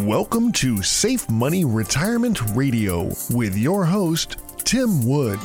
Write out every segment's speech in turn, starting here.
Welcome to Safe Money Retirement Radio with your host, Tim Wood.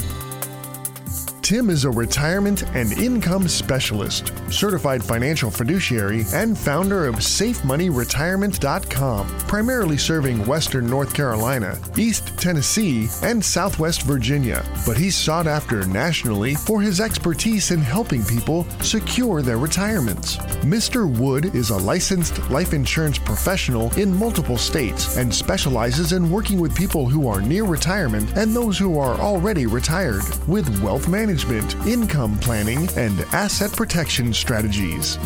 Tim is a retirement and income specialist, certified financial fiduciary, and founder of SafeMoneyRetirement.com, primarily serving Western North Carolina, East Tennessee, and Southwest Virginia. But he's sought after nationally for his expertise in helping people secure their retirements. Mr. Wood is a licensed life insurance professional in multiple states and specializes in working with people who are near retirement and those who are already retired with wealth management management, income planning, and asset protection strategies.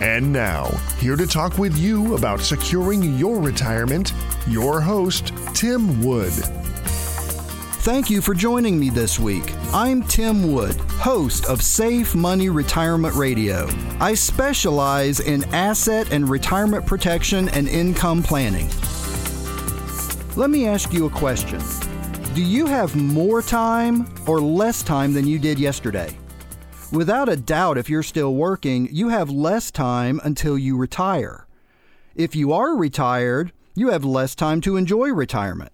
And now, here to talk with you about securing your retirement, your host, Tim Wood. Thank you for joining me this week. I'm Tim Wood, host of Safe Money Retirement Radio. I specialize in asset and retirement protection and income planning. Let me ask you a question. Do you have more time or less time than you did yesterday? Without a doubt, if you're still working, you have less time until you retire. If you are retired, you have less time to enjoy retirement.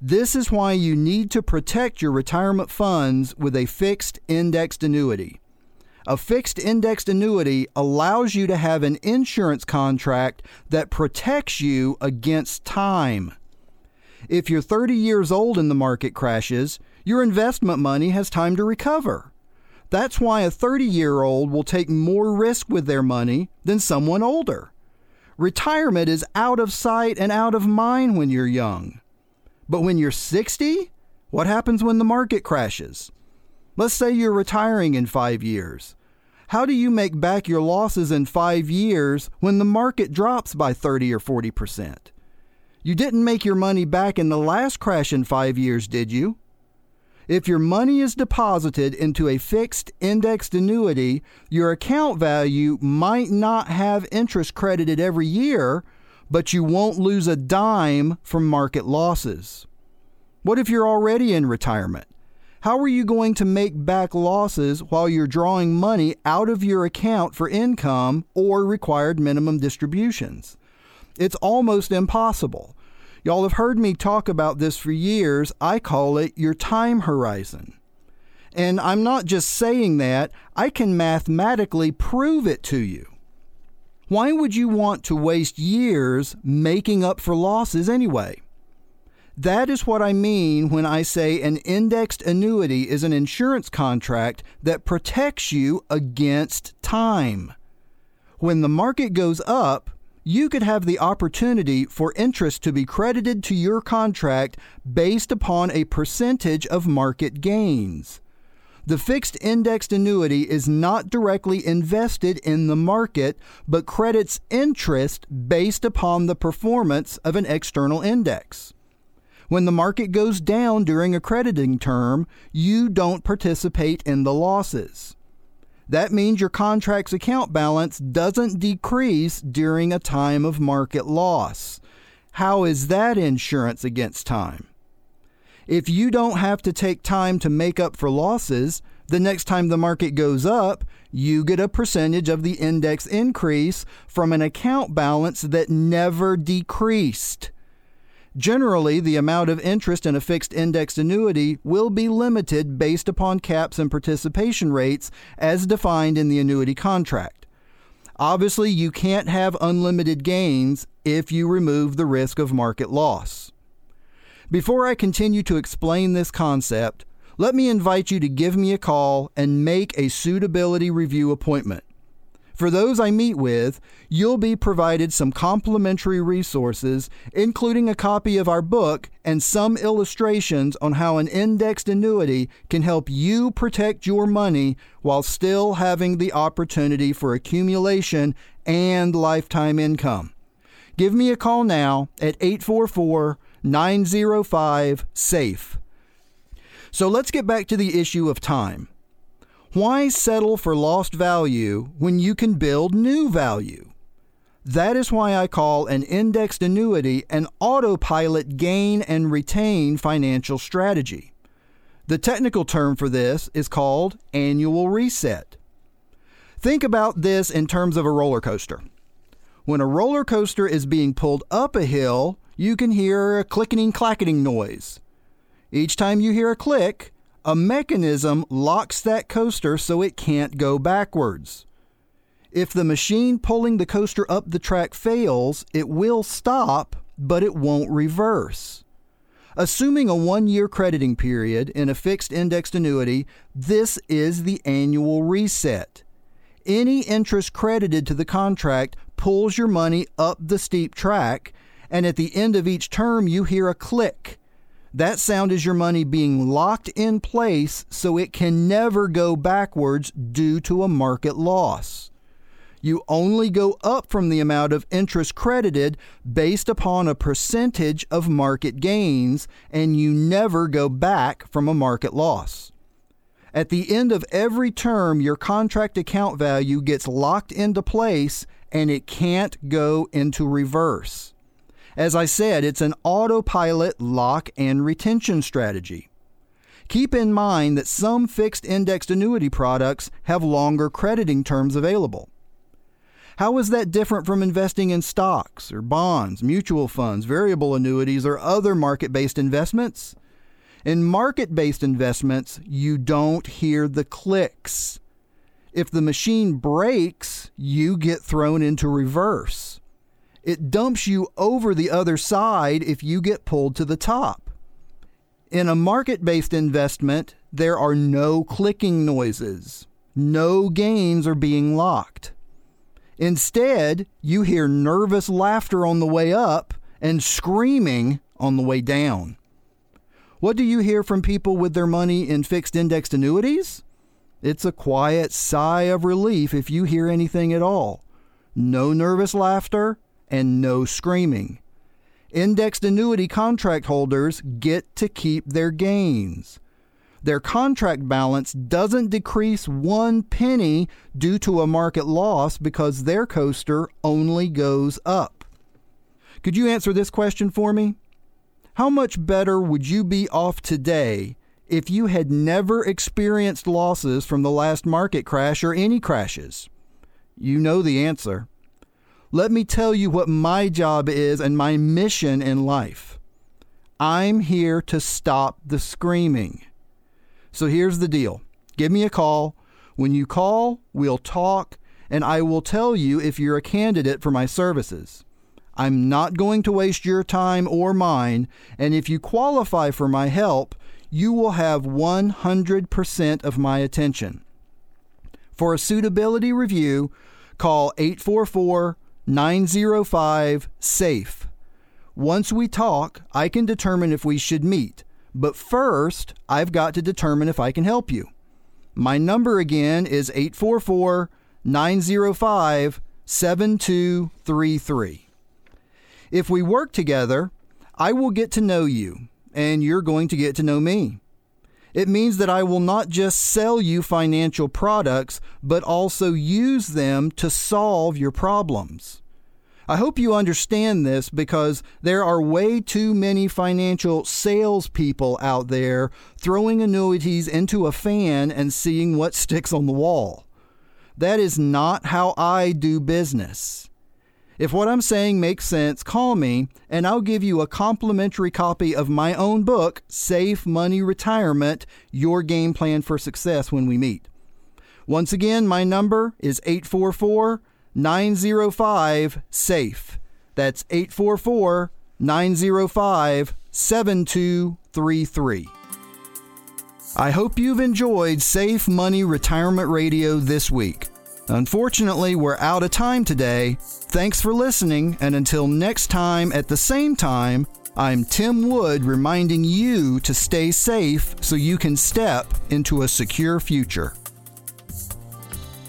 This is why you need to protect your retirement funds with a fixed indexed annuity. A fixed indexed annuity allows you to have an insurance contract that protects you against time. If you're 30 years old and the market crashes, your investment money has time to recover. That's why a 30 year old will take more risk with their money than someone older. Retirement is out of sight and out of mind when you're young. But when you're 60, what happens when the market crashes? Let's say you're retiring in five years. How do you make back your losses in five years when the market drops by 30 or 40 percent? You didn't make your money back in the last crash in five years, did you? If your money is deposited into a fixed indexed annuity, your account value might not have interest credited every year, but you won't lose a dime from market losses. What if you're already in retirement? How are you going to make back losses while you're drawing money out of your account for income or required minimum distributions? It's almost impossible. Y'all have heard me talk about this for years. I call it your time horizon. And I'm not just saying that, I can mathematically prove it to you. Why would you want to waste years making up for losses anyway? That is what I mean when I say an indexed annuity is an insurance contract that protects you against time. When the market goes up, you could have the opportunity for interest to be credited to your contract based upon a percentage of market gains. The fixed indexed annuity is not directly invested in the market, but credits interest based upon the performance of an external index. When the market goes down during a crediting term, you don't participate in the losses. That means your contract's account balance doesn't decrease during a time of market loss. How is that insurance against time? If you don't have to take time to make up for losses, the next time the market goes up, you get a percentage of the index increase from an account balance that never decreased. Generally, the amount of interest in a fixed indexed annuity will be limited based upon caps and participation rates as defined in the annuity contract. Obviously, you can't have unlimited gains if you remove the risk of market loss. Before I continue to explain this concept, let me invite you to give me a call and make a suitability review appointment. For those I meet with, you'll be provided some complimentary resources, including a copy of our book and some illustrations on how an indexed annuity can help you protect your money while still having the opportunity for accumulation and lifetime income. Give me a call now at 844 905 SAFE. So let's get back to the issue of time. Why settle for lost value when you can build new value? That is why I call an indexed annuity an autopilot gain and retain financial strategy. The technical term for this is called annual reset. Think about this in terms of a roller coaster. When a roller coaster is being pulled up a hill, you can hear a clicking clacketing noise. Each time you hear a click, a mechanism locks that coaster so it can't go backwards. If the machine pulling the coaster up the track fails, it will stop, but it won't reverse. Assuming a one year crediting period in a fixed indexed annuity, this is the annual reset. Any interest credited to the contract pulls your money up the steep track, and at the end of each term, you hear a click. That sound is your money being locked in place so it can never go backwards due to a market loss. You only go up from the amount of interest credited based upon a percentage of market gains, and you never go back from a market loss. At the end of every term, your contract account value gets locked into place and it can't go into reverse. As I said, it's an autopilot lock and retention strategy. Keep in mind that some fixed indexed annuity products have longer crediting terms available. How is that different from investing in stocks or bonds, mutual funds, variable annuities, or other market based investments? In market based investments, you don't hear the clicks. If the machine breaks, you get thrown into reverse. It dumps you over the other side if you get pulled to the top. In a market based investment, there are no clicking noises. No gains are being locked. Instead, you hear nervous laughter on the way up and screaming on the way down. What do you hear from people with their money in fixed indexed annuities? It's a quiet sigh of relief if you hear anything at all. No nervous laughter and no screaming. Indexed annuity contract holders get to keep their gains their contract balance doesn't decrease one penny due to a market loss because their coaster only goes up. Could you answer this question for me? How much better would you be off today if you had never experienced losses from the last market crash or any crashes? You know the answer. Let me tell you what my job is and my mission in life. I'm here to stop the screaming. So here's the deal give me a call. When you call, we'll talk, and I will tell you if you're a candidate for my services. I'm not going to waste your time or mine, and if you qualify for my help, you will have 100% of my attention. For a suitability review, call 844 905 SAFE. Once we talk, I can determine if we should meet. But first, I've got to determine if I can help you. My number again is 844 905 7233. If we work together, I will get to know you, and you're going to get to know me. It means that I will not just sell you financial products, but also use them to solve your problems. I hope you understand this because there are way too many financial salespeople out there throwing annuities into a fan and seeing what sticks on the wall. That is not how I do business. If what I'm saying makes sense, call me and I'll give you a complimentary copy of my own book, Safe Money Retirement Your Game Plan for Success, when we meet. Once again, my number is 844 905 SAFE. That's 844 905 7233. I hope you've enjoyed Safe Money Retirement Radio this week. Unfortunately, we're out of time today. Thanks for listening, and until next time at the same time, I'm Tim Wood reminding you to stay safe so you can step into a secure future.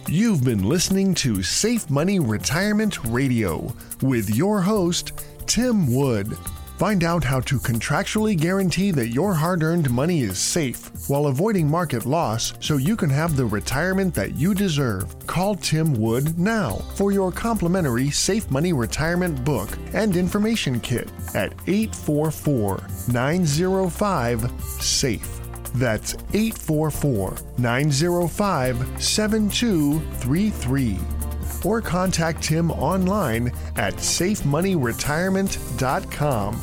You've been listening to Safe Money Retirement Radio with your host, Tim Wood. Find out how to contractually guarantee that your hard earned money is safe while avoiding market loss so you can have the retirement that you deserve. Call Tim Wood now for your complimentary Safe Money Retirement book and information kit at 844 905 SAFE. That's 844 905 7233. Or contact him online at safemoneyretirement.com.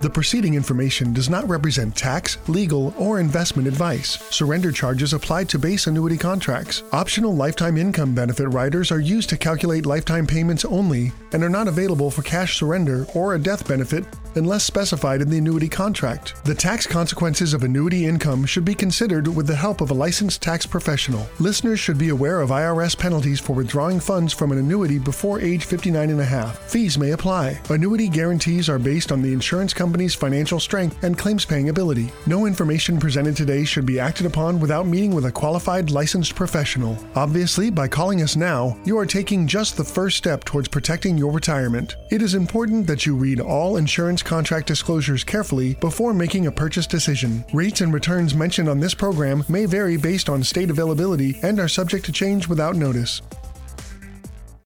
The preceding information does not represent tax, legal, or investment advice. Surrender charges apply to base annuity contracts. Optional lifetime income benefit riders are used to calculate lifetime payments only and are not available for cash surrender or a death benefit unless specified in the annuity contract. The tax consequences of annuity income should be considered with the help of a licensed tax professional. Listeners should be aware of IRS penalties for withdrawing funds from an annuity before age 59 and a half. Fees may apply. Annuity guarantees are based on the insurance company's financial strength and claims paying ability. No information presented today should be acted upon without meeting with a qualified licensed professional. Obviously, by calling us now, you are taking just the first step towards protecting your retirement. It is important that you read all insurance contract disclosures carefully before making a purchase decision. Rates and returns mentioned on this program may vary based on state availability and are subject to change without notice.